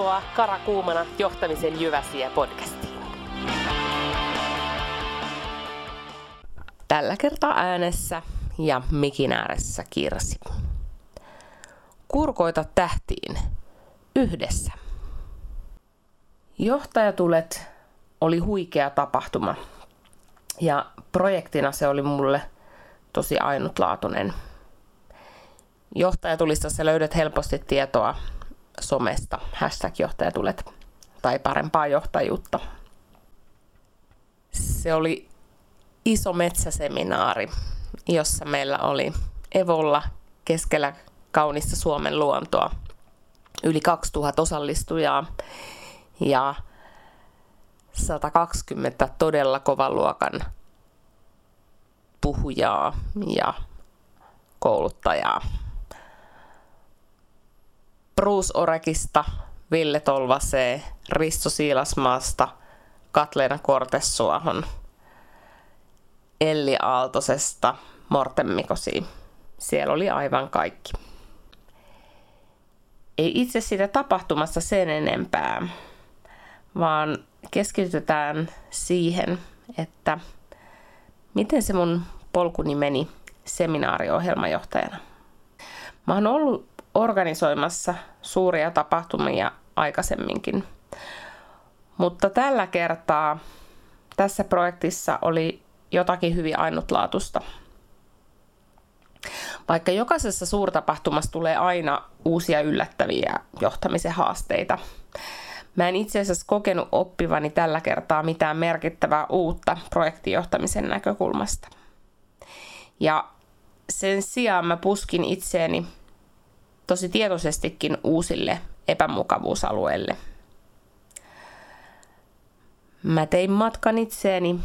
Tervetuloa Karakuumana johtamisen Jyväsiä podcastiin. Tällä kertaa äänessä ja mikin ääressä Kirsi. Kurkoita tähtiin yhdessä. Johtajatulet oli huikea tapahtuma ja projektina se oli mulle tosi ainutlaatuinen. Johtajatulistassa löydät helposti tietoa somesta, hashtag johtajatulet, tai parempaa johtajuutta. Se oli iso metsäseminaari, jossa meillä oli Evolla keskellä kaunista Suomen luontoa yli 2000 osallistujaa ja 120 todella kovan luokan puhujaa ja kouluttajaa. Bruce Orekista, Ville Tolvasee, Risto Siilasmaasta, Katleena Kortessuahon, Elli Aaltosesta, Morten Mikosiin. Siellä oli aivan kaikki. Ei itse siitä tapahtumassa sen enempää, vaan keskitytään siihen, että miten se mun polkuni meni seminaariohjelmajohtajana. Mä oon ollut organisoimassa suuria tapahtumia aikaisemminkin. Mutta tällä kertaa tässä projektissa oli jotakin hyvin ainutlaatusta. Vaikka jokaisessa suurtapahtumassa tulee aina uusia yllättäviä johtamisen haasteita, mä en itse asiassa kokenut oppivani tällä kertaa mitään merkittävää uutta projektijohtamisen näkökulmasta. Ja sen sijaan mä puskin itseeni tosi tietoisestikin uusille epämukavuusalueille. Mä tein matkan itseeni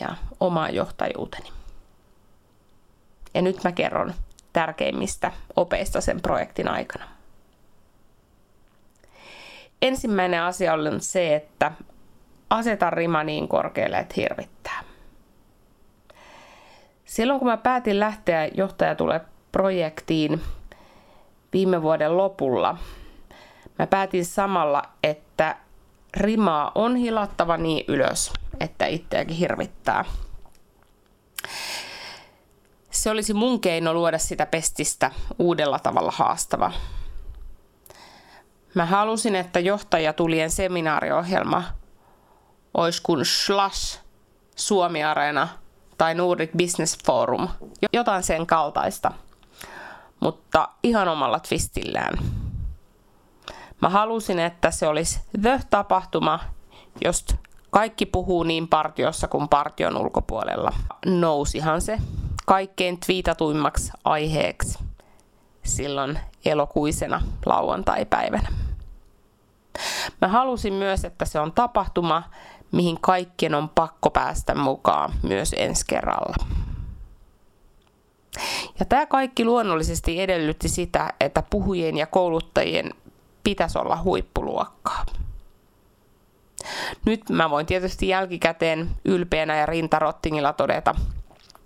ja omaan johtajuuteni. Ja nyt mä kerron tärkeimmistä opeista sen projektin aikana. Ensimmäinen asia on se, että aseta rima niin korkealle, että hirvittää. Silloin kun mä päätin lähteä johtaja tulee projektiin, viime vuoden lopulla. Mä päätin samalla, että rimaa on hilattava niin ylös, että itseäkin hirvittää. Se olisi mun keino luoda sitä pestistä uudella tavalla haastava. Mä halusin, että johtajatulien seminaariohjelma olisi kuin Slash, Suomi Areena tai Nordic Business Forum, jotain sen kaltaista – mutta ihan omalla twistillään. Mä halusin, että se olisi the-tapahtuma, josta kaikki puhuu niin partiossa kuin partion ulkopuolella. Nousihan se kaikkein twiitatuimmaksi aiheeksi silloin elokuisena lauantai-päivänä. Mä halusin myös, että se on tapahtuma, mihin kaikkien on pakko päästä mukaan myös ensi kerralla. Ja tämä kaikki luonnollisesti edellytti sitä, että puhujien ja kouluttajien pitäisi olla huippuluokkaa. Nyt mä voin tietysti jälkikäteen ylpeänä ja rintarottingilla todeta,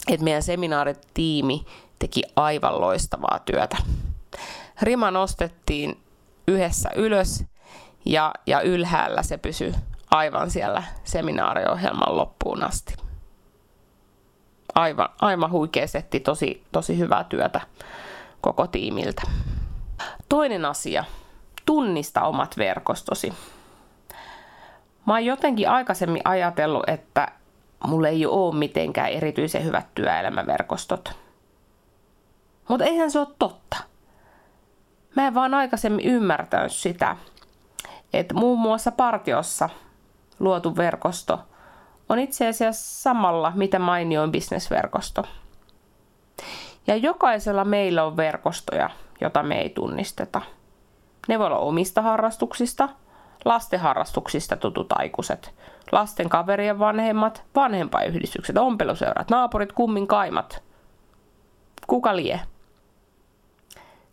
että meidän seminaaritiimi teki aivan loistavaa työtä. Rima nostettiin yhdessä ylös ja, ja ylhäällä se pysyi aivan siellä seminaariohjelman loppuun asti aivan, aivan huikea setti, tosi, tosi hyvää työtä koko tiimiltä. Toinen asia, tunnista omat verkostosi. Mä oon jotenkin aikaisemmin ajatellut, että mulla ei ole mitenkään erityisen hyvät työelämäverkostot. Mutta eihän se ole totta. Mä en vaan aikaisemmin ymmärtänyt sitä, että muun muassa partiossa luotu verkosto – on itse asiassa samalla, mitä mainioin bisnesverkosto. Ja jokaisella meillä on verkostoja, jota me ei tunnisteta. Ne voi olla omista harrastuksista, lasten harrastuksista tutut aikuiset, lasten kaverien vanhemmat, vanhempayhdistykset, ompeluseurat, naapurit, kummin kaimat. Kuka lie?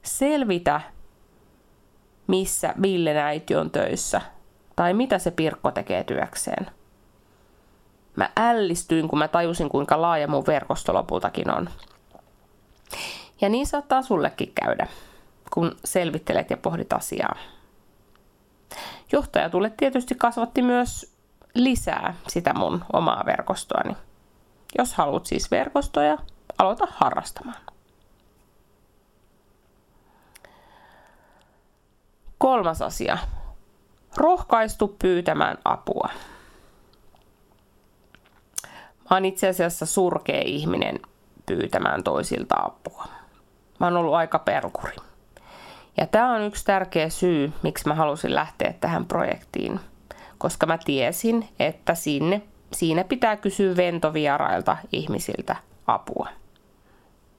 Selvitä, missä Villen äiti on töissä tai mitä se Pirkko tekee työkseen. Mä ällistyin, kun mä tajusin, kuinka laaja mun verkosto lopultakin on. Ja niin saattaa sullekin käydä, kun selvittelet ja pohdit asiaa. Johtajatulle tietysti kasvatti myös lisää sitä mun omaa verkostoani. Jos haluat siis verkostoja, aloita harrastamaan. Kolmas asia. Rohkaistu pyytämään apua. Mä oon itse asiassa surkea ihminen pyytämään toisilta apua. Mä oon ollut aika perkuri. Ja tämä on yksi tärkeä syy, miksi mä halusin lähteä tähän projektiin. Koska mä tiesin, että sinne, siinä pitää kysyä ventovierailta ihmisiltä apua.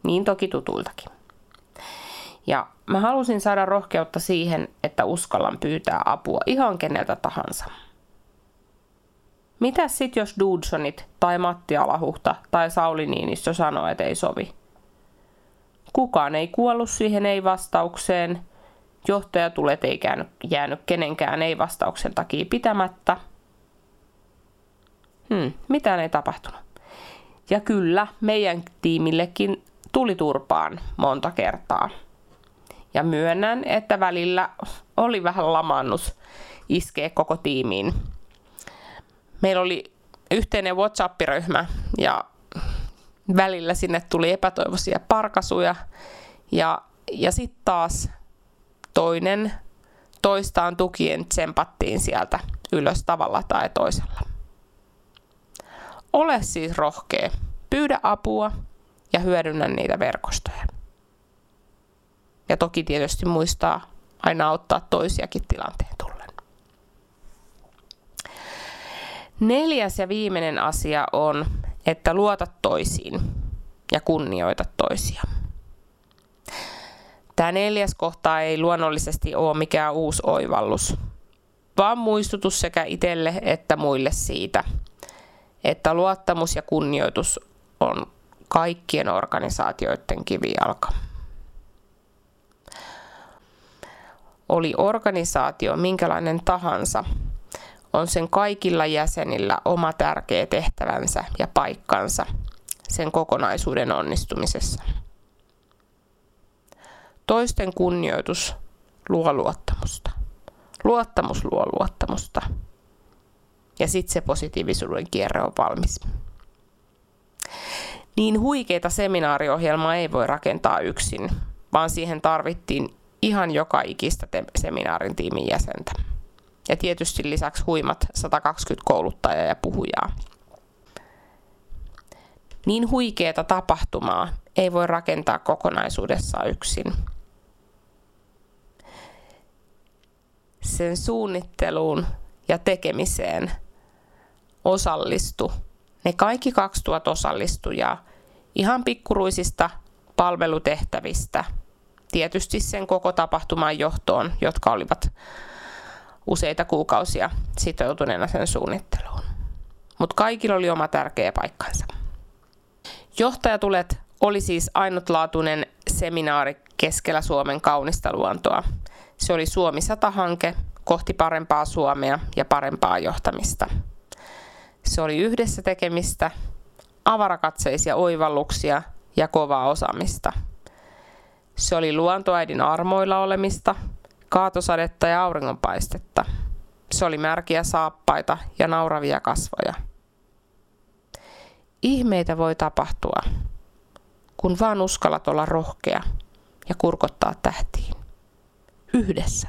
Niin toki tutultakin. Ja mä halusin saada rohkeutta siihen, että uskallan pyytää apua ihan keneltä tahansa. Mitä sit jos Dudsonit tai Matti Alahuhta tai Sauli Niinistö sanoo, että ei sovi? Kukaan ei kuollut siihen ei-vastaukseen. Johtajatulet ei käynyt, jäänyt kenenkään ei-vastauksen takia pitämättä. Hmm, mitään ei tapahtunut. Ja kyllä, meidän tiimillekin tuli turpaan monta kertaa. Ja myönnän, että välillä oli vähän lamannus iskee koko tiimiin. Meillä oli yhteinen WhatsApp-ryhmä ja välillä sinne tuli epätoivoisia parkasuja ja, ja sitten taas toinen toistaan tukien tsempattiin sieltä ylös tavalla tai toisella. Ole siis rohkea, pyydä apua ja hyödynnä niitä verkostoja. Ja toki tietysti muistaa aina auttaa toisiakin tilanteen Neljäs ja viimeinen asia on, että luota toisiin ja kunnioita toisia. Tämä neljäs kohta ei luonnollisesti ole mikään uusi oivallus, vaan muistutus sekä itselle että muille siitä, että luottamus ja kunnioitus on kaikkien organisaatioiden kivijalka. Oli organisaatio minkälainen tahansa, on sen kaikilla jäsenillä oma tärkeä tehtävänsä ja paikkansa sen kokonaisuuden onnistumisessa. Toisten kunnioitus luo luottamusta. Luottamus luo luottamusta. Ja sitten se positiivisuuden kierre on valmis. Niin huikeita seminaariohjelmaa ei voi rakentaa yksin, vaan siihen tarvittiin ihan joka ikistä seminaarin tiimin jäsentä ja tietysti lisäksi huimat 120 kouluttajaa ja puhujaa. Niin huikeeta tapahtumaa ei voi rakentaa kokonaisuudessaan yksin. Sen suunnitteluun ja tekemiseen osallistu ne kaikki 2000 osallistujaa ihan pikkuruisista palvelutehtävistä, tietysti sen koko tapahtuman johtoon, jotka olivat useita kuukausia sitoutuneena sen suunnitteluun. Mutta kaikilla oli oma tärkeä paikkansa. Johtajatulet oli siis ainutlaatuinen seminaari keskellä Suomen kaunista luontoa. Se oli Suomi 100-hanke kohti parempaa Suomea ja parempaa johtamista. Se oli yhdessä tekemistä, avarakatseisia oivalluksia ja kovaa osaamista. Se oli luontoäidin armoilla olemista kaatosadetta ja auringonpaistetta. Se oli märkiä saappaita ja nauravia kasvoja. Ihmeitä voi tapahtua, kun vaan uskallat olla rohkea ja kurkottaa tähtiin. Yhdessä.